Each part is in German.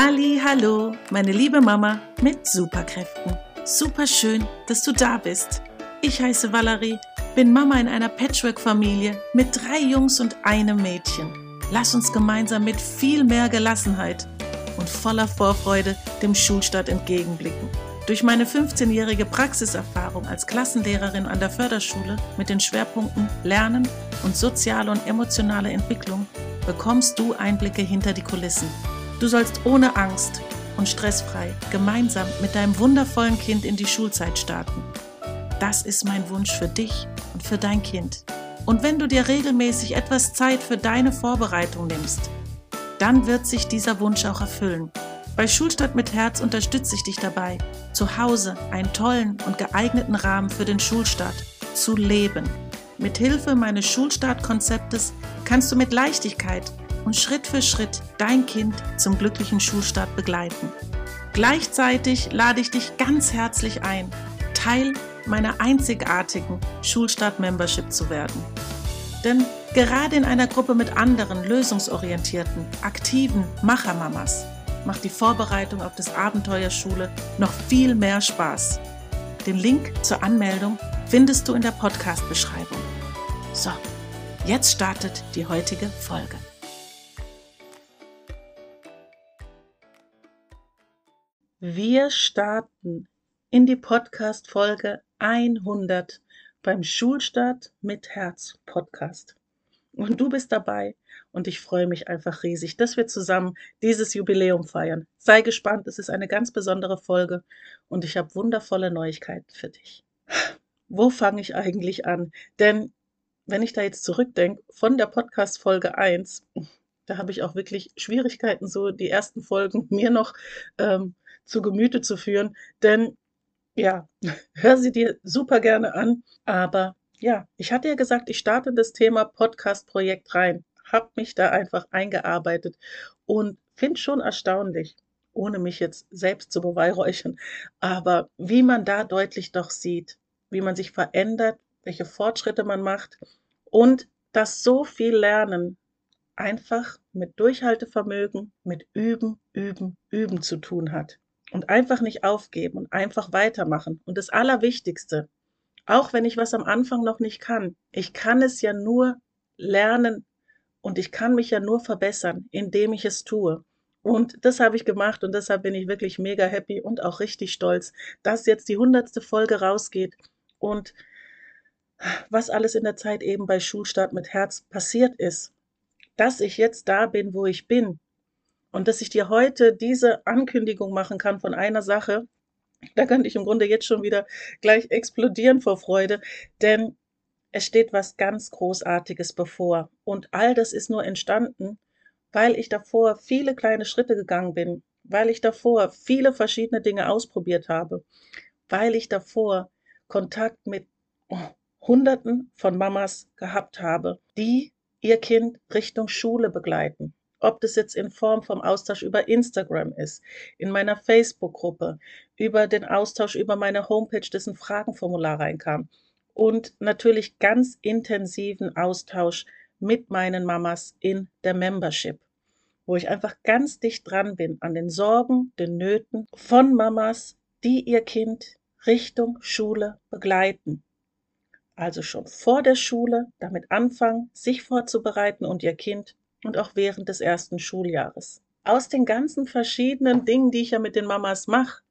Halli, hallo, meine liebe Mama mit Superkräften. Super schön, dass du da bist. Ich heiße Valerie, bin Mama in einer Patchwork-Familie mit drei Jungs und einem Mädchen. Lass uns gemeinsam mit viel mehr Gelassenheit und voller Vorfreude dem Schulstart entgegenblicken. Durch meine 15-jährige Praxiserfahrung als Klassenlehrerin an der Förderschule mit den Schwerpunkten Lernen und soziale und emotionale Entwicklung bekommst du Einblicke hinter die Kulissen. Du sollst ohne Angst und stressfrei gemeinsam mit deinem wundervollen Kind in die Schulzeit starten. Das ist mein Wunsch für dich und für dein Kind. Und wenn du dir regelmäßig etwas Zeit für deine Vorbereitung nimmst, dann wird sich dieser Wunsch auch erfüllen. Bei Schulstadt mit Herz unterstütze ich dich dabei, zu Hause einen tollen und geeigneten Rahmen für den Schulstart zu leben. Mit Hilfe meines Schulstartkonzeptes kannst du mit Leichtigkeit und Schritt für Schritt dein Kind zum glücklichen Schulstart begleiten. Gleichzeitig lade ich dich ganz herzlich ein, Teil meiner einzigartigen Schulstart-Membership zu werden. Denn gerade in einer Gruppe mit anderen lösungsorientierten, aktiven Machermamas macht die Vorbereitung auf das Abenteuer Schule noch viel mehr Spaß. Den Link zur Anmeldung findest du in der Podcast-Beschreibung. So, jetzt startet die heutige Folge. Wir starten in die Podcast-Folge 100 beim Schulstart mit Herz Podcast. Und du bist dabei und ich freue mich einfach riesig, dass wir zusammen dieses Jubiläum feiern. Sei gespannt, es ist eine ganz besondere Folge und ich habe wundervolle Neuigkeiten für dich. Wo fange ich eigentlich an? Denn wenn ich da jetzt zurückdenke, von der Podcast-Folge 1, da habe ich auch wirklich Schwierigkeiten, so die ersten Folgen mir noch ähm, zu Gemüte zu führen. Denn ja, hör sie dir super gerne an. Aber ja, ich hatte ja gesagt, ich starte das Thema Podcast-Projekt rein, habe mich da einfach eingearbeitet und finde schon erstaunlich, ohne mich jetzt selbst zu beweihräuchern, aber wie man da deutlich doch sieht, wie man sich verändert, welche Fortschritte man macht und dass so viel Lernen einfach mit Durchhaltevermögen, mit Üben, Üben, Üben zu tun hat und einfach nicht aufgeben und einfach weitermachen. Und das Allerwichtigste, auch wenn ich was am Anfang noch nicht kann, ich kann es ja nur lernen und ich kann mich ja nur verbessern, indem ich es tue. Und das habe ich gemacht und deshalb bin ich wirklich mega happy und auch richtig stolz, dass jetzt die hundertste Folge rausgeht und was alles in der Zeit eben bei Schulstart mit Herz passiert ist. Dass ich jetzt da bin, wo ich bin, und dass ich dir heute diese Ankündigung machen kann von einer Sache, da könnte ich im Grunde jetzt schon wieder gleich explodieren vor Freude, denn es steht was ganz Großartiges bevor. Und all das ist nur entstanden, weil ich davor viele kleine Schritte gegangen bin, weil ich davor viele verschiedene Dinge ausprobiert habe, weil ich davor Kontakt mit Hunderten von Mamas gehabt habe, die ihr Kind Richtung Schule begleiten ob das jetzt in Form vom Austausch über Instagram ist, in meiner Facebook-Gruppe, über den Austausch über meine Homepage, dessen Fragenformular reinkam und natürlich ganz intensiven Austausch mit meinen Mamas in der Membership, wo ich einfach ganz dicht dran bin an den Sorgen, den Nöten von Mamas, die ihr Kind Richtung Schule begleiten. Also schon vor der Schule damit anfangen, sich vorzubereiten und ihr Kind und auch während des ersten Schuljahres. Aus den ganzen verschiedenen Dingen, die ich ja mit den Mamas mache,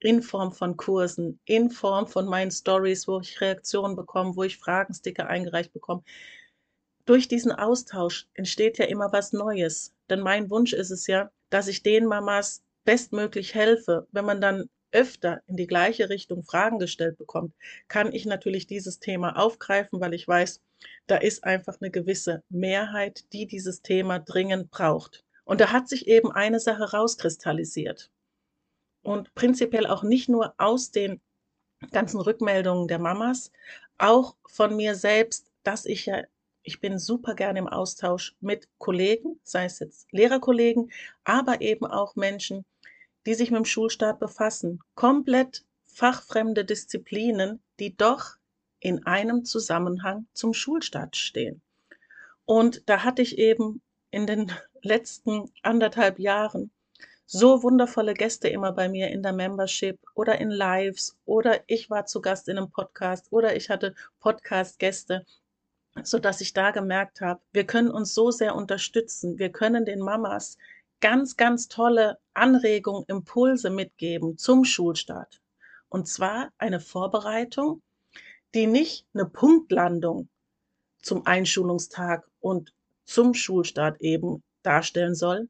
in Form von Kursen, in Form von meinen Stories, wo ich Reaktionen bekomme, wo ich Fragensticker eingereicht bekomme. Durch diesen Austausch entsteht ja immer was Neues. Denn mein Wunsch ist es ja, dass ich den Mamas bestmöglich helfe. Wenn man dann öfter in die gleiche Richtung Fragen gestellt bekommt, kann ich natürlich dieses Thema aufgreifen, weil ich weiß, da ist einfach eine gewisse Mehrheit, die dieses Thema dringend braucht. Und da hat sich eben eine Sache rauskristallisiert. Und prinzipiell auch nicht nur aus den ganzen Rückmeldungen der Mamas, auch von mir selbst, dass ich ja, ich bin super gerne im Austausch mit Kollegen, sei es jetzt Lehrerkollegen, aber eben auch Menschen, die sich mit dem Schulstart befassen. Komplett fachfremde Disziplinen, die doch in einem Zusammenhang zum Schulstart stehen. Und da hatte ich eben in den letzten anderthalb Jahren so wundervolle Gäste immer bei mir in der Membership oder in Lives oder ich war zu Gast in einem Podcast oder ich hatte Podcast-Gäste, so dass ich da gemerkt habe, wir können uns so sehr unterstützen. Wir können den Mamas ganz, ganz tolle Anregungen, Impulse mitgeben zum Schulstart. Und zwar eine Vorbereitung, die nicht eine Punktlandung zum Einschulungstag und zum Schulstart eben darstellen soll,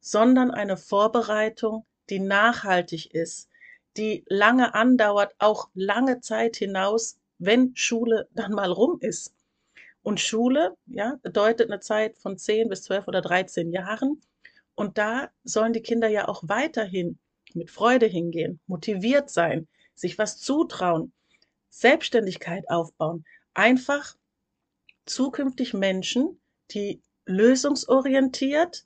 sondern eine Vorbereitung, die nachhaltig ist, die lange andauert, auch lange Zeit hinaus, wenn Schule dann mal rum ist. Und Schule, ja, bedeutet eine Zeit von 10 bis 12 oder 13 Jahren. Und da sollen die Kinder ja auch weiterhin mit Freude hingehen, motiviert sein, sich was zutrauen, Selbstständigkeit aufbauen. Einfach zukünftig Menschen, die lösungsorientiert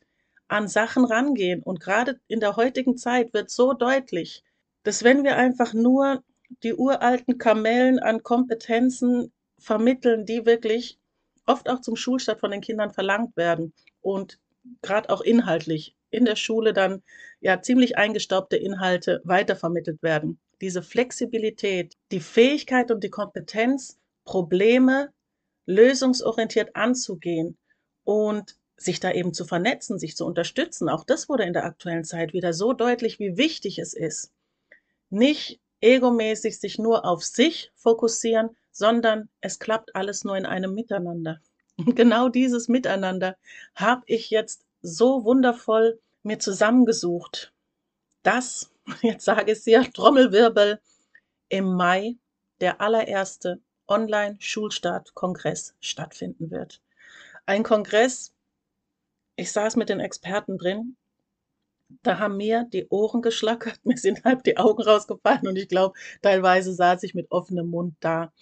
an Sachen rangehen. Und gerade in der heutigen Zeit wird so deutlich, dass wenn wir einfach nur die uralten Kamellen an Kompetenzen vermitteln, die wirklich oft auch zum Schulstart von den Kindern verlangt werden und gerade auch inhaltlich in der Schule dann ja ziemlich eingestaubte Inhalte weitervermittelt werden. Diese Flexibilität, die Fähigkeit und die Kompetenz, Probleme lösungsorientiert anzugehen und sich da eben zu vernetzen, sich zu unterstützen. Auch das wurde in der aktuellen Zeit wieder so deutlich, wie wichtig es ist. Nicht egomäßig sich nur auf sich fokussieren, sondern es klappt alles nur in einem Miteinander. Und genau dieses Miteinander habe ich jetzt so wundervoll mir zusammengesucht, dass, jetzt sage ich es dir, Trommelwirbel, im Mai der allererste Online-Schulstart-Kongress stattfinden wird. Ein Kongress, ich saß mit den Experten drin, da haben mir die Ohren geschlackert, mir sind halb die Augen rausgefallen und ich glaube, teilweise saß ich mit offenem Mund da.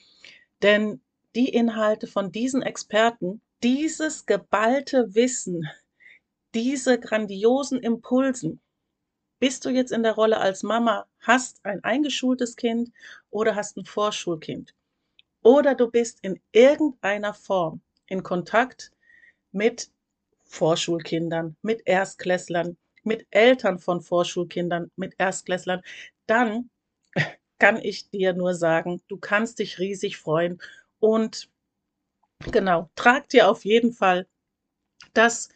Denn die Inhalte von diesen Experten, dieses geballte Wissen, diese grandiosen Impulsen, bist du jetzt in der Rolle als Mama, hast ein eingeschultes Kind oder hast ein Vorschulkind? Oder du bist in irgendeiner Form in Kontakt mit Vorschulkindern, mit Erstklässlern, mit Eltern von Vorschulkindern, mit Erstklässlern, dann kann ich dir nur sagen, du kannst dich riesig freuen und genau, trag dir auf jeden Fall das,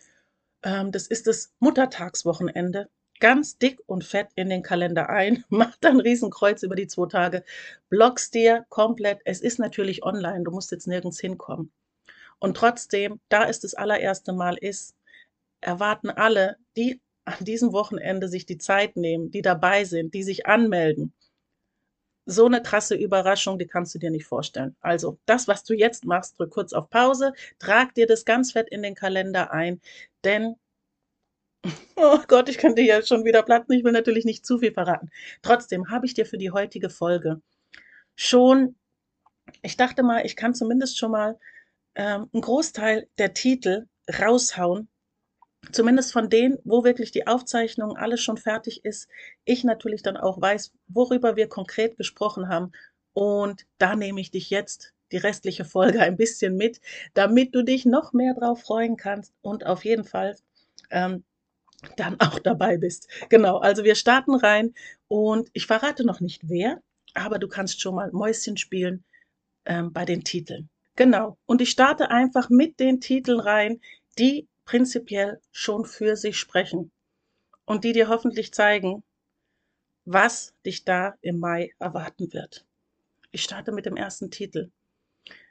ähm, das ist das Muttertagswochenende, ganz dick und fett in den Kalender ein, mach dann Riesenkreuz über die zwei Tage, blockst dir komplett. Es ist natürlich online, du musst jetzt nirgends hinkommen. Und trotzdem, da es das allererste Mal ist, erwarten alle, die an diesem Wochenende sich die Zeit nehmen, die dabei sind, die sich anmelden. So eine krasse Überraschung, die kannst du dir nicht vorstellen. Also, das, was du jetzt machst, drück kurz auf Pause, trag dir das ganz fett in den Kalender ein, denn Oh Gott, ich könnte ja schon wieder platzen. Ich will natürlich nicht zu viel verraten. Trotzdem habe ich dir für die heutige Folge schon, ich dachte mal, ich kann zumindest schon mal ähm, einen Großteil der Titel raushauen. Zumindest von denen, wo wirklich die Aufzeichnung alles schon fertig ist. Ich natürlich dann auch weiß, worüber wir konkret gesprochen haben. Und da nehme ich dich jetzt die restliche Folge ein bisschen mit, damit du dich noch mehr drauf freuen kannst und auf jeden Fall ähm, dann auch dabei bist. Genau, also wir starten rein und ich verrate noch nicht wer, aber du kannst schon mal Mäuschen spielen ähm, bei den Titeln. Genau, und ich starte einfach mit den Titeln rein, die prinzipiell schon für sich sprechen und die dir hoffentlich zeigen, was dich da im Mai erwarten wird. Ich starte mit dem ersten Titel.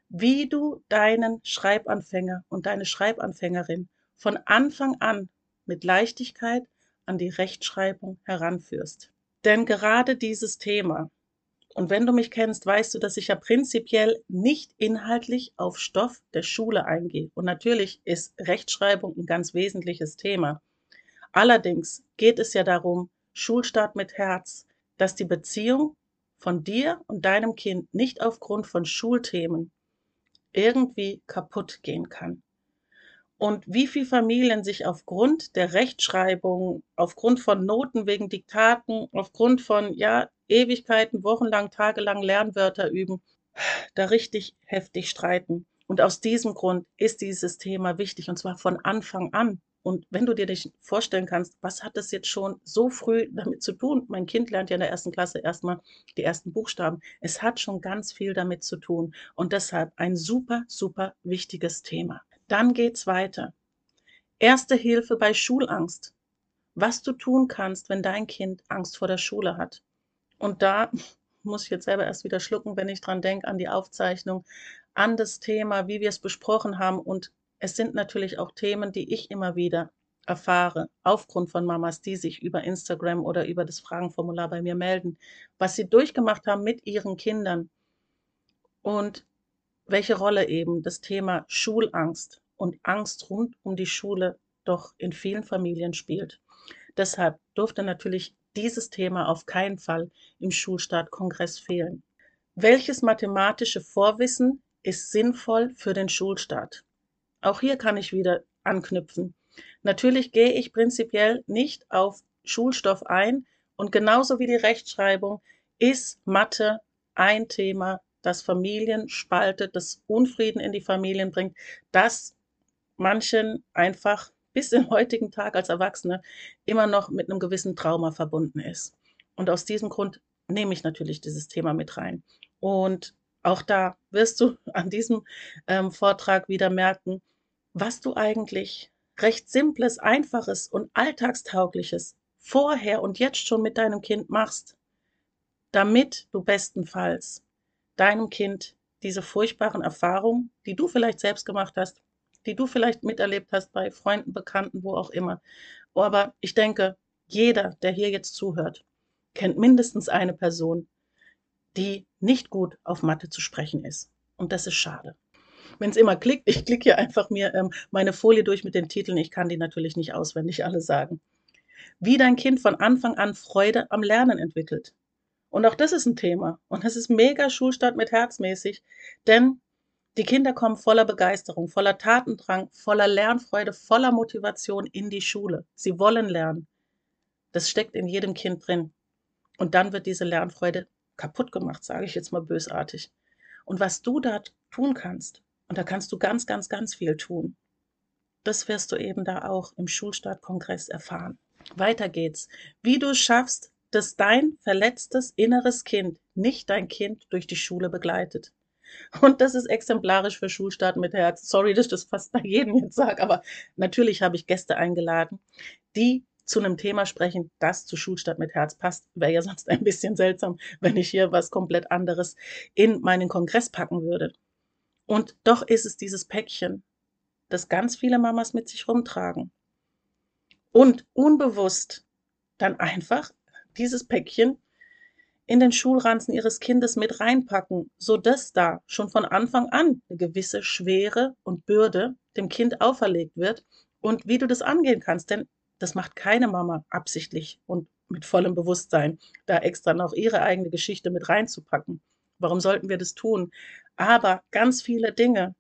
Wie du deinen Schreibanfänger und deine Schreibanfängerin von Anfang an mit Leichtigkeit an die Rechtschreibung heranführst. Denn gerade dieses Thema, und wenn du mich kennst, weißt du, dass ich ja prinzipiell nicht inhaltlich auf Stoff der Schule eingehe. Und natürlich ist Rechtschreibung ein ganz wesentliches Thema. Allerdings geht es ja darum, Schulstart mit Herz, dass die Beziehung von dir und deinem Kind nicht aufgrund von Schulthemen irgendwie kaputt gehen kann und wie viele Familien sich aufgrund der Rechtschreibung, aufgrund von Noten wegen Diktaten, aufgrund von ja Ewigkeiten, wochenlang, tagelang Lernwörter üben, da richtig heftig streiten. Und aus diesem Grund ist dieses Thema wichtig und zwar von Anfang an. Und wenn du dir nicht vorstellen kannst, was hat das jetzt schon so früh damit zu tun? Mein Kind lernt ja in der ersten Klasse erstmal die ersten Buchstaben. Es hat schon ganz viel damit zu tun. Und deshalb ein super, super wichtiges Thema. Dann geht's weiter. Erste Hilfe bei Schulangst. Was du tun kannst, wenn dein Kind Angst vor der Schule hat. Und da muss ich jetzt selber erst wieder schlucken, wenn ich dran denke, an die Aufzeichnung, an das Thema, wie wir es besprochen haben. Und es sind natürlich auch Themen, die ich immer wieder erfahre, aufgrund von Mamas, die sich über Instagram oder über das Fragenformular bei mir melden, was sie durchgemacht haben mit ihren Kindern und welche Rolle eben das Thema Schulangst und Angst rund um die Schule doch in vielen Familien spielt. Deshalb durfte natürlich dieses Thema auf keinen Fall im Schulstartkongress fehlen. Welches mathematische Vorwissen ist sinnvoll für den Schulstart? Auch hier kann ich wieder anknüpfen. Natürlich gehe ich prinzipiell nicht auf Schulstoff ein und genauso wie die Rechtschreibung ist Mathe ein Thema, das Familien spaltet, das Unfrieden in die Familien bringt, das manchen einfach bis im heutigen Tag als Erwachsene immer noch mit einem gewissen Trauma verbunden ist. Und aus diesem Grund nehme ich natürlich dieses Thema mit rein. Und auch da wirst du an diesem ähm, Vortrag wieder merken, was du eigentlich recht simples, einfaches und alltagstaugliches vorher und jetzt schon mit deinem Kind machst, damit du bestenfalls deinem Kind diese furchtbaren Erfahrungen, die du vielleicht selbst gemacht hast, die du vielleicht miterlebt hast bei Freunden, Bekannten, wo auch immer. Aber ich denke, jeder, der hier jetzt zuhört, kennt mindestens eine Person, die nicht gut auf Mathe zu sprechen ist. Und das ist schade. Wenn es immer klickt, ich klicke hier einfach mir ähm, meine Folie durch mit den Titeln. Ich kann die natürlich nicht auswendig alle sagen. Wie dein Kind von Anfang an Freude am Lernen entwickelt. Und auch das ist ein Thema. Und das ist mega Schulstart mit herzmäßig. Denn die Kinder kommen voller Begeisterung, voller Tatendrang, voller Lernfreude, voller Motivation in die Schule. Sie wollen lernen. Das steckt in jedem Kind drin. Und dann wird diese Lernfreude kaputt gemacht, sage ich jetzt mal bösartig. Und was du da tun kannst, und da kannst du ganz, ganz, ganz viel tun, das wirst du eben da auch im Schulstartkongress erfahren. Weiter geht's. Wie du schaffst, dass dein verletztes inneres Kind nicht dein Kind durch die Schule begleitet. Und das ist exemplarisch für Schulstart mit Herz. Sorry, dass ich das fast bei jedem jetzt sage, aber natürlich habe ich Gäste eingeladen, die zu einem Thema sprechen, das zu Schulstart mit Herz passt. Wäre ja sonst ein bisschen seltsam, wenn ich hier was komplett anderes in meinen Kongress packen würde. Und doch ist es dieses Päckchen, das ganz viele Mamas mit sich rumtragen. Und unbewusst dann einfach dieses Päckchen in den Schulranzen ihres Kindes mit reinpacken, so dass da schon von Anfang an eine gewisse Schwere und Bürde dem Kind auferlegt wird und wie du das angehen kannst. Denn das macht keine Mama absichtlich und mit vollem Bewusstsein, da extra noch ihre eigene Geschichte mit reinzupacken. Warum sollten wir das tun? Aber ganz viele Dinge,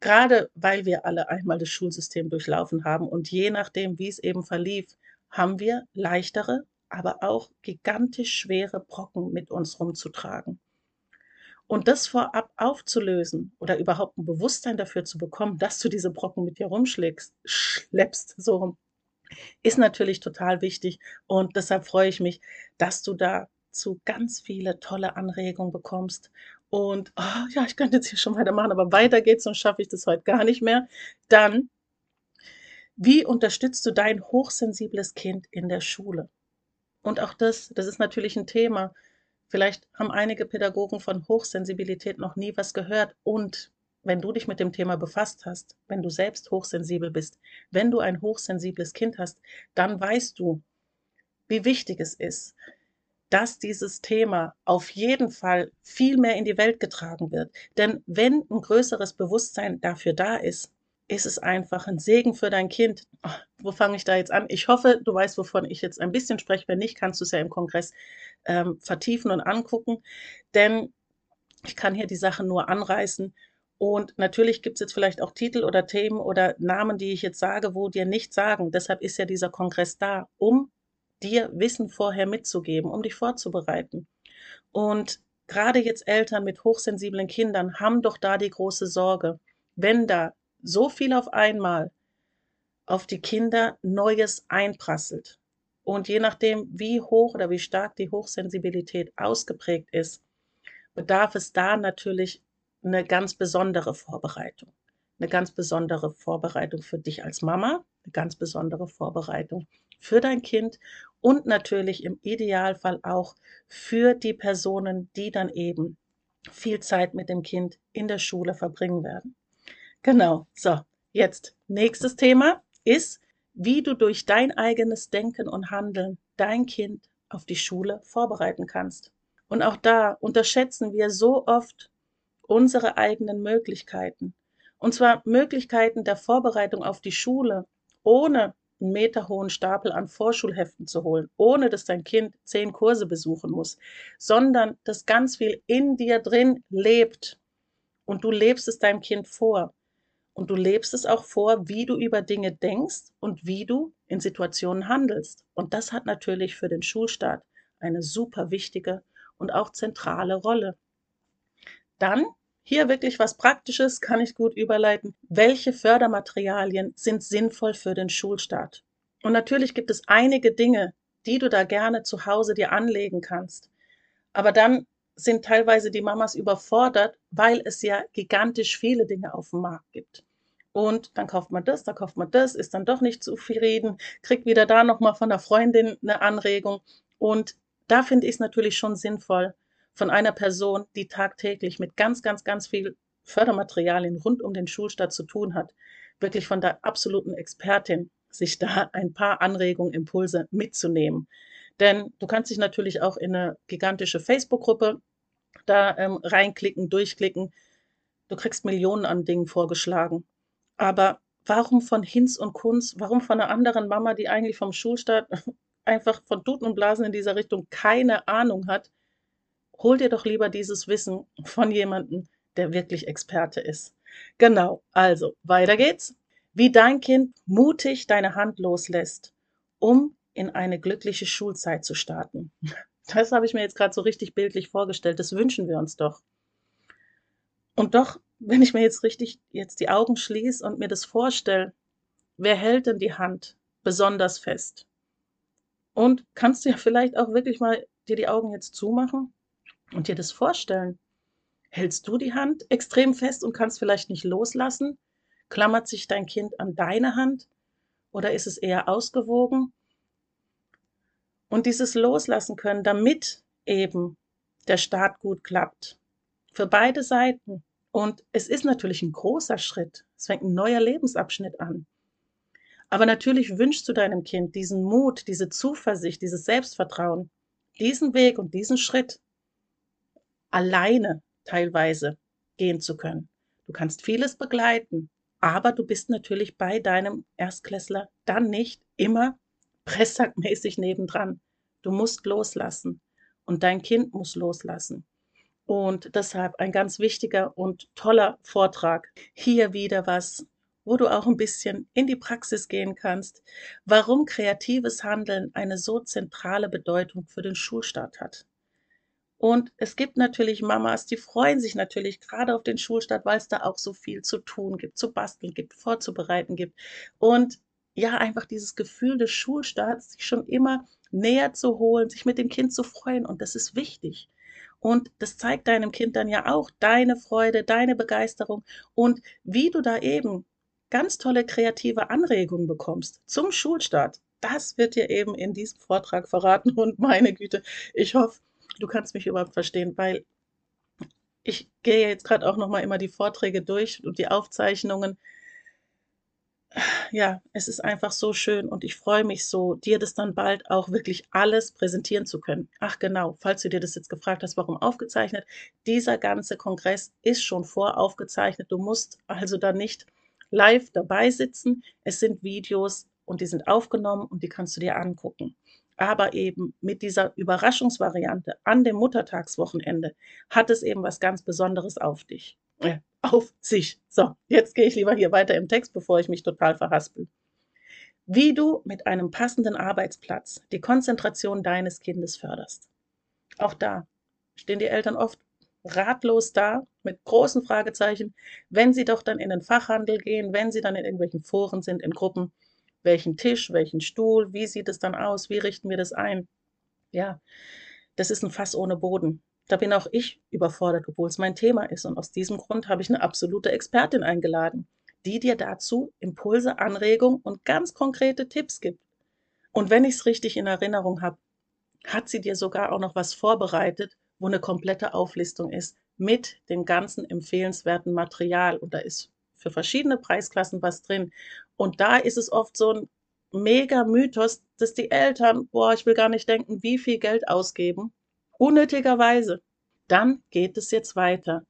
gerade weil wir alle einmal das Schulsystem durchlaufen haben und je nachdem, wie es eben verlief, haben wir leichtere aber auch gigantisch schwere Brocken mit uns rumzutragen. Und das vorab aufzulösen oder überhaupt ein Bewusstsein dafür zu bekommen, dass du diese Brocken mit dir rumschlägst, schleppst, so rum, ist natürlich total wichtig. Und deshalb freue ich mich, dass du dazu ganz viele tolle Anregungen bekommst. Und oh, ja, ich könnte jetzt hier schon weitermachen, aber weiter geht's und schaffe ich das heute gar nicht mehr. Dann, wie unterstützt du dein hochsensibles Kind in der Schule? Und auch das, das ist natürlich ein Thema. Vielleicht haben einige Pädagogen von Hochsensibilität noch nie was gehört. Und wenn du dich mit dem Thema befasst hast, wenn du selbst hochsensibel bist, wenn du ein hochsensibles Kind hast, dann weißt du, wie wichtig es ist, dass dieses Thema auf jeden Fall viel mehr in die Welt getragen wird. Denn wenn ein größeres Bewusstsein dafür da ist, ist es einfach ein Segen für dein Kind. Oh, wo fange ich da jetzt an? Ich hoffe, du weißt, wovon ich jetzt ein bisschen spreche. Wenn nicht, kannst du es ja im Kongress ähm, vertiefen und angucken. Denn ich kann hier die Sache nur anreißen. Und natürlich gibt es jetzt vielleicht auch Titel oder Themen oder Namen, die ich jetzt sage, wo dir nichts sagen. Deshalb ist ja dieser Kongress da, um dir Wissen vorher mitzugeben, um dich vorzubereiten. Und gerade jetzt Eltern mit hochsensiblen Kindern haben doch da die große Sorge, wenn da so viel auf einmal auf die Kinder Neues einprasselt. Und je nachdem, wie hoch oder wie stark die Hochsensibilität ausgeprägt ist, bedarf es da natürlich eine ganz besondere Vorbereitung. Eine ganz besondere Vorbereitung für dich als Mama, eine ganz besondere Vorbereitung für dein Kind und natürlich im Idealfall auch für die Personen, die dann eben viel Zeit mit dem Kind in der Schule verbringen werden. Genau, so, jetzt nächstes Thema ist, wie du durch dein eigenes Denken und Handeln dein Kind auf die Schule vorbereiten kannst. Und auch da unterschätzen wir so oft unsere eigenen Möglichkeiten. Und zwar Möglichkeiten der Vorbereitung auf die Schule, ohne einen meterhohen Stapel an Vorschulheften zu holen, ohne dass dein Kind zehn Kurse besuchen muss, sondern dass ganz viel in dir drin lebt und du lebst es deinem Kind vor. Und du lebst es auch vor, wie du über Dinge denkst und wie du in Situationen handelst. Und das hat natürlich für den Schulstart eine super wichtige und auch zentrale Rolle. Dann hier wirklich was Praktisches, kann ich gut überleiten. Welche Fördermaterialien sind sinnvoll für den Schulstart? Und natürlich gibt es einige Dinge, die du da gerne zu Hause dir anlegen kannst. Aber dann sind teilweise die Mamas überfordert, weil es ja gigantisch viele Dinge auf dem Markt gibt. Und dann kauft man das, da kauft man das, ist dann doch nicht zufrieden, kriegt wieder da nochmal von der Freundin eine Anregung. Und da finde ich es natürlich schon sinnvoll, von einer Person, die tagtäglich mit ganz, ganz, ganz viel Fördermaterialien rund um den Schulstart zu tun hat, wirklich von der absoluten Expertin sich da ein paar Anregungen, Impulse mitzunehmen. Denn du kannst dich natürlich auch in eine gigantische Facebook-Gruppe da ähm, reinklicken, durchklicken. Du kriegst Millionen an Dingen vorgeschlagen. Aber warum von Hinz und Kunz? Warum von einer anderen Mama, die eigentlich vom Schulstart einfach von Tuten und Blasen in dieser Richtung keine Ahnung hat, hol dir doch lieber dieses Wissen von jemandem, der wirklich Experte ist. Genau, also weiter geht's. Wie dein Kind mutig deine Hand loslässt, um in eine glückliche Schulzeit zu starten. Das habe ich mir jetzt gerade so richtig bildlich vorgestellt. Das wünschen wir uns doch. Und doch, wenn ich mir jetzt richtig jetzt die Augen schließe und mir das vorstelle, wer hält denn die Hand besonders fest? Und kannst du ja vielleicht auch wirklich mal dir die Augen jetzt zumachen und dir das vorstellen. Hältst du die Hand extrem fest und kannst vielleicht nicht loslassen? Klammert sich dein Kind an deine Hand oder ist es eher ausgewogen? Und dieses Loslassen können, damit eben der Start gut klappt. Für beide Seiten. Und es ist natürlich ein großer Schritt. Es fängt ein neuer Lebensabschnitt an. Aber natürlich wünschst du deinem Kind diesen Mut, diese Zuversicht, dieses Selbstvertrauen, diesen Weg und diesen Schritt alleine teilweise gehen zu können. Du kannst vieles begleiten, aber du bist natürlich bei deinem Erstklässler dann nicht immer presssackmäßig nebendran. Du musst loslassen und dein Kind muss loslassen. Und deshalb ein ganz wichtiger und toller Vortrag. Hier wieder was, wo du auch ein bisschen in die Praxis gehen kannst, warum kreatives Handeln eine so zentrale Bedeutung für den Schulstart hat. Und es gibt natürlich Mamas, die freuen sich natürlich gerade auf den Schulstart, weil es da auch so viel zu tun gibt, zu basteln gibt, vorzubereiten gibt. Und ja, einfach dieses Gefühl des Schulstarts, sich schon immer näher zu holen, sich mit dem Kind zu freuen. Und das ist wichtig. Und das zeigt deinem Kind dann ja auch deine Freude, deine Begeisterung und wie du da eben ganz tolle kreative Anregungen bekommst zum Schulstart. Das wird dir eben in diesem Vortrag verraten. Und meine Güte, ich hoffe, du kannst mich überhaupt verstehen, weil ich gehe jetzt gerade auch nochmal immer die Vorträge durch und die Aufzeichnungen. Ja, es ist einfach so schön und ich freue mich so, dir das dann bald auch wirklich alles präsentieren zu können. Ach genau, falls du dir das jetzt gefragt hast, warum aufgezeichnet, dieser ganze Kongress ist schon voraufgezeichnet. Du musst also da nicht live dabei sitzen. Es sind Videos und die sind aufgenommen und die kannst du dir angucken aber eben mit dieser Überraschungsvariante an dem Muttertagswochenende hat es eben was ganz Besonderes auf dich. Auf sich. So, jetzt gehe ich lieber hier weiter im Text, bevor ich mich total verhaspel. Wie du mit einem passenden Arbeitsplatz die Konzentration deines Kindes förderst. Auch da stehen die Eltern oft ratlos da mit großen Fragezeichen, wenn sie doch dann in den Fachhandel gehen, wenn sie dann in irgendwelchen Foren sind, in Gruppen welchen Tisch, welchen Stuhl, wie sieht es dann aus, wie richten wir das ein. Ja, das ist ein Fass ohne Boden. Da bin auch ich überfordert, obwohl es mein Thema ist. Und aus diesem Grund habe ich eine absolute Expertin eingeladen, die dir dazu Impulse, Anregungen und ganz konkrete Tipps gibt. Und wenn ich es richtig in Erinnerung habe, hat sie dir sogar auch noch was vorbereitet, wo eine komplette Auflistung ist mit dem ganzen empfehlenswerten Material. Und da ist für verschiedene Preisklassen was drin. Und da ist es oft so ein mega Mythos, dass die Eltern, boah, ich will gar nicht denken, wie viel Geld ausgeben, unnötigerweise. Dann geht es jetzt weiter.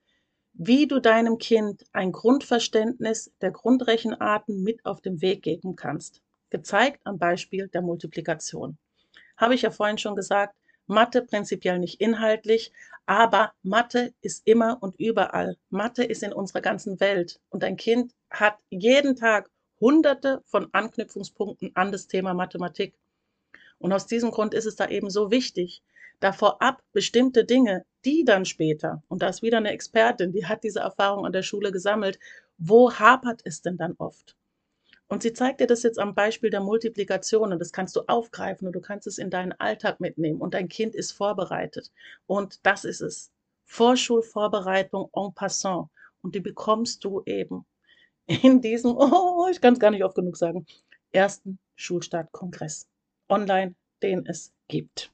Wie du deinem Kind ein Grundverständnis der Grundrechenarten mit auf den Weg geben kannst. Gezeigt am Beispiel der Multiplikation. Habe ich ja vorhin schon gesagt, Mathe prinzipiell nicht inhaltlich, aber Mathe ist immer und überall. Mathe ist in unserer ganzen Welt. Und ein Kind hat jeden Tag hunderte von Anknüpfungspunkten an das Thema Mathematik. Und aus diesem Grund ist es da eben so wichtig, da vorab bestimmte Dinge, die dann später, und da ist wieder eine Expertin, die hat diese Erfahrung an der Schule gesammelt, wo hapert es denn dann oft? Und sie zeigt dir das jetzt am Beispiel der Multiplikation und das kannst du aufgreifen und du kannst es in deinen Alltag mitnehmen und dein Kind ist vorbereitet. Und das ist es. Vorschulvorbereitung en passant. Und die bekommst du eben in diesem, oh, ich kann es gar nicht oft genug sagen, ersten Schulstartkongress. Online, den es gibt.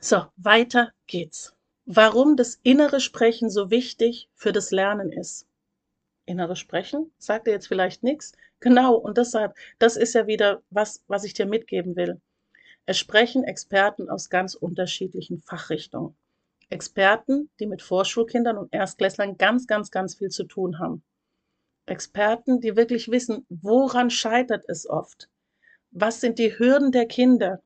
So, weiter geht's. Warum das innere Sprechen so wichtig für das Lernen ist. Innere Sprechen sagt dir jetzt vielleicht nichts. Genau, und deshalb, das ist ja wieder was, was ich dir mitgeben will. Es sprechen Experten aus ganz unterschiedlichen Fachrichtungen. Experten, die mit Vorschulkindern und Erstklässlern ganz, ganz, ganz viel zu tun haben. Experten, die wirklich wissen, woran scheitert es oft? Was sind die Hürden der Kinder?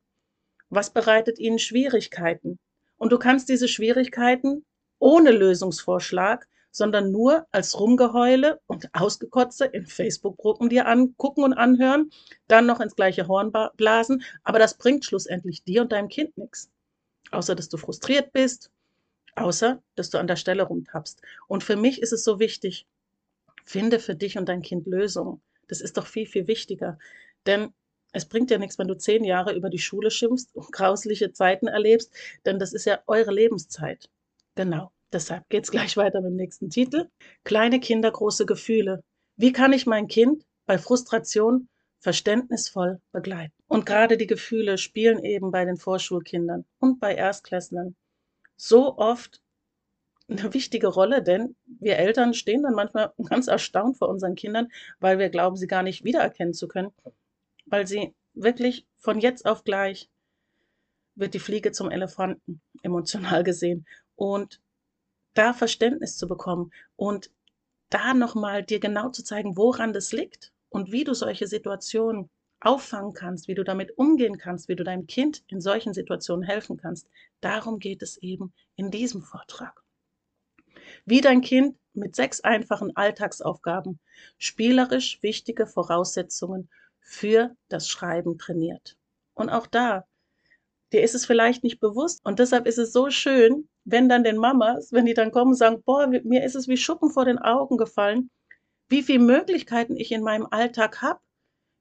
Was bereitet ihnen Schwierigkeiten? Und du kannst diese Schwierigkeiten ohne Lösungsvorschlag, sondern nur als Rumgeheule und Ausgekotze in Facebook-Gruppen dir angucken und anhören, dann noch ins gleiche Horn blasen, aber das bringt schlussendlich dir und deinem Kind nichts. Außer, dass du frustriert bist, außer, dass du an der Stelle rumtappst. Und für mich ist es so wichtig, Finde für dich und dein Kind Lösungen. Das ist doch viel, viel wichtiger. Denn es bringt ja nichts, wenn du zehn Jahre über die Schule schimpfst und grausliche Zeiten erlebst, denn das ist ja eure Lebenszeit. Genau. Deshalb geht es gleich weiter mit dem nächsten Titel. Kleine Kinder, große Gefühle. Wie kann ich mein Kind bei Frustration verständnisvoll begleiten? Und gerade die Gefühle spielen eben bei den Vorschulkindern und bei Erstklässlern so oft eine wichtige Rolle, denn wir Eltern stehen dann manchmal ganz erstaunt vor unseren Kindern, weil wir glauben, sie gar nicht wiedererkennen zu können, weil sie wirklich von jetzt auf gleich wird die Fliege zum Elefanten, emotional gesehen. Und da Verständnis zu bekommen und da nochmal dir genau zu zeigen, woran das liegt und wie du solche Situationen auffangen kannst, wie du damit umgehen kannst, wie du deinem Kind in solchen Situationen helfen kannst. Darum geht es eben in diesem Vortrag wie dein Kind mit sechs einfachen Alltagsaufgaben spielerisch wichtige Voraussetzungen für das Schreiben trainiert. Und auch da, dir ist es vielleicht nicht bewusst und deshalb ist es so schön, wenn dann den Mamas, wenn die dann kommen und sagen, boah, mir ist es wie Schuppen vor den Augen gefallen, wie viele Möglichkeiten ich in meinem Alltag habe,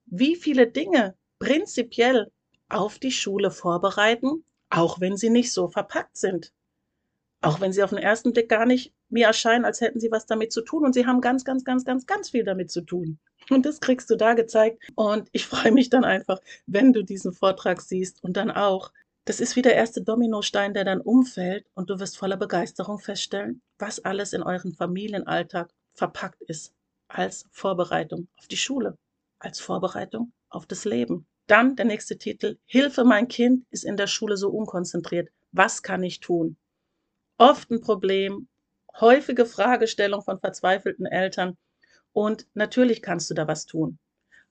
wie viele Dinge prinzipiell auf die Schule vorbereiten, auch wenn sie nicht so verpackt sind. Auch wenn sie auf den ersten Blick gar nicht mir erscheinen, als hätten sie was damit zu tun. Und sie haben ganz, ganz, ganz, ganz, ganz viel damit zu tun. Und das kriegst du da gezeigt. Und ich freue mich dann einfach, wenn du diesen Vortrag siehst und dann auch. Das ist wie der erste Dominostein, der dann umfällt und du wirst voller Begeisterung feststellen, was alles in euren Familienalltag verpackt ist als Vorbereitung auf die Schule, als Vorbereitung auf das Leben. Dann der nächste Titel, Hilfe, mein Kind ist in der Schule so unkonzentriert. Was kann ich tun? oft ein Problem, häufige Fragestellung von verzweifelten Eltern. Und natürlich kannst du da was tun.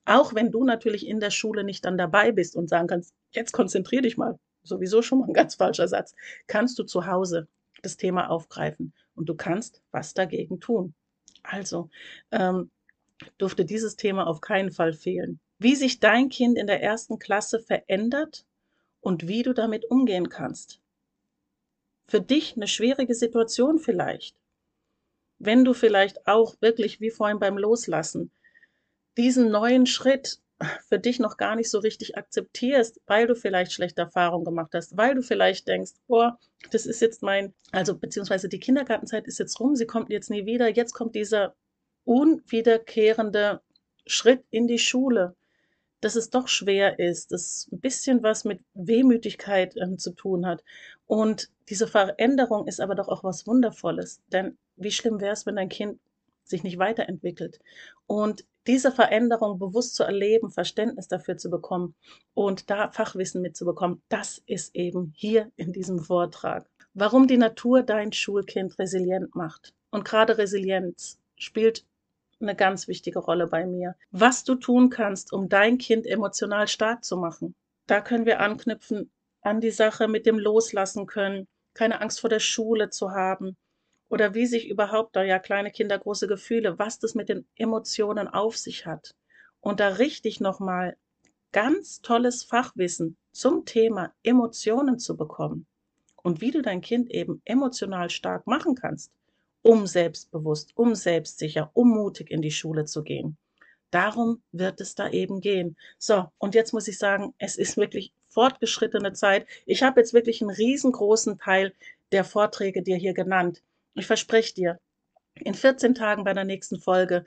Auch wenn du natürlich in der Schule nicht dann dabei bist und sagen kannst, jetzt konzentrier dich mal, sowieso schon mal ein ganz falscher Satz, kannst du zu Hause das Thema aufgreifen und du kannst was dagegen tun. Also ähm, durfte dieses Thema auf keinen Fall fehlen. Wie sich dein Kind in der ersten Klasse verändert und wie du damit umgehen kannst für dich eine schwierige Situation vielleicht. Wenn du vielleicht auch wirklich, wie vorhin beim Loslassen, diesen neuen Schritt für dich noch gar nicht so richtig akzeptierst, weil du vielleicht schlechte Erfahrungen gemacht hast, weil du vielleicht denkst, oh, das ist jetzt mein, also beziehungsweise die Kindergartenzeit ist jetzt rum, sie kommt jetzt nie wieder, jetzt kommt dieser unwiederkehrende Schritt in die Schule, dass es doch schwer ist, dass ein bisschen was mit Wehmütigkeit ähm, zu tun hat. Und diese Veränderung ist aber doch auch was Wundervolles. Denn wie schlimm wäre es, wenn dein Kind sich nicht weiterentwickelt? Und diese Veränderung bewusst zu erleben, Verständnis dafür zu bekommen und da Fachwissen mitzubekommen, das ist eben hier in diesem Vortrag. Warum die Natur dein Schulkind resilient macht. Und gerade Resilienz spielt eine ganz wichtige Rolle bei mir. Was du tun kannst, um dein Kind emotional stark zu machen. Da können wir anknüpfen an die Sache mit dem Loslassen können, keine Angst vor der Schule zu haben oder wie sich überhaupt, da ja kleine Kinder große Gefühle, was das mit den Emotionen auf sich hat. Und da richtig nochmal ganz tolles Fachwissen zum Thema Emotionen zu bekommen und wie du dein Kind eben emotional stark machen kannst um selbstbewusst, um selbstsicher, um mutig in die Schule zu gehen. Darum wird es da eben gehen. So, und jetzt muss ich sagen, es ist wirklich fortgeschrittene Zeit. Ich habe jetzt wirklich einen riesengroßen Teil der Vorträge dir hier genannt. Ich verspreche dir, in 14 Tagen bei der nächsten Folge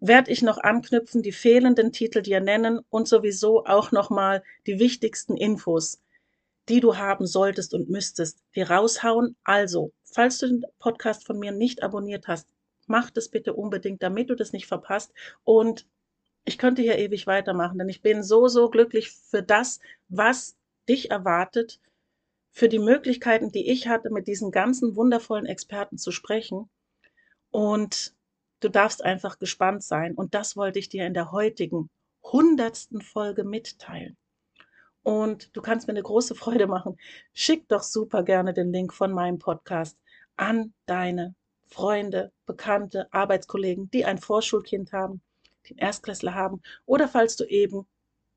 werde ich noch anknüpfen, die fehlenden Titel dir nennen und sowieso auch nochmal die wichtigsten Infos die du haben solltest und müsstest, dir raushauen. Also, falls du den Podcast von mir nicht abonniert hast, mach das bitte unbedingt, damit du das nicht verpasst. Und ich könnte hier ewig weitermachen, denn ich bin so, so glücklich für das, was dich erwartet, für die Möglichkeiten, die ich hatte, mit diesen ganzen wundervollen Experten zu sprechen. Und du darfst einfach gespannt sein. Und das wollte ich dir in der heutigen hundertsten Folge mitteilen. Und du kannst mir eine große Freude machen. Schick doch super gerne den Link von meinem Podcast an deine Freunde, Bekannte, Arbeitskollegen, die ein Vorschulkind haben, den Erstklässler haben oder falls du eben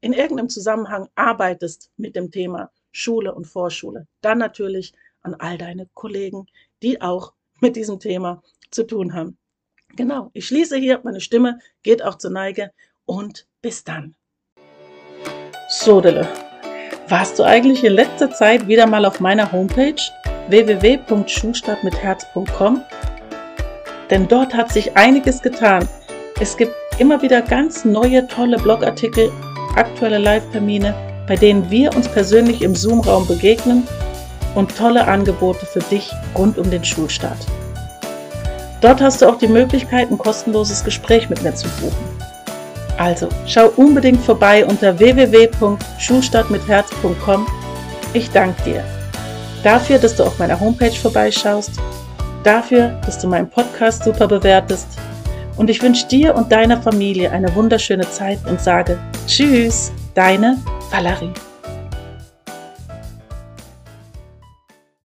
in irgendeinem Zusammenhang arbeitest mit dem Thema Schule und Vorschule, dann natürlich an all deine Kollegen, die auch mit diesem Thema zu tun haben. Genau, ich schließe hier, meine Stimme geht auch zur Neige und bis dann. Sodele. Warst du eigentlich in letzter Zeit wieder mal auf meiner Homepage www.schulstartmitherz.com? Denn dort hat sich einiges getan. Es gibt immer wieder ganz neue, tolle Blogartikel, aktuelle Live-Termine, bei denen wir uns persönlich im Zoom-Raum begegnen und tolle Angebote für dich rund um den Schulstart. Dort hast du auch die Möglichkeit, ein kostenloses Gespräch mit mir zu buchen. Also schau unbedingt vorbei unter www.schulstadtmitherz.com. Ich danke dir dafür, dass du auf meiner Homepage vorbeischaust, dafür, dass du meinen Podcast super bewertest und ich wünsche dir und deiner Familie eine wunderschöne Zeit und sage Tschüss, deine Valerie.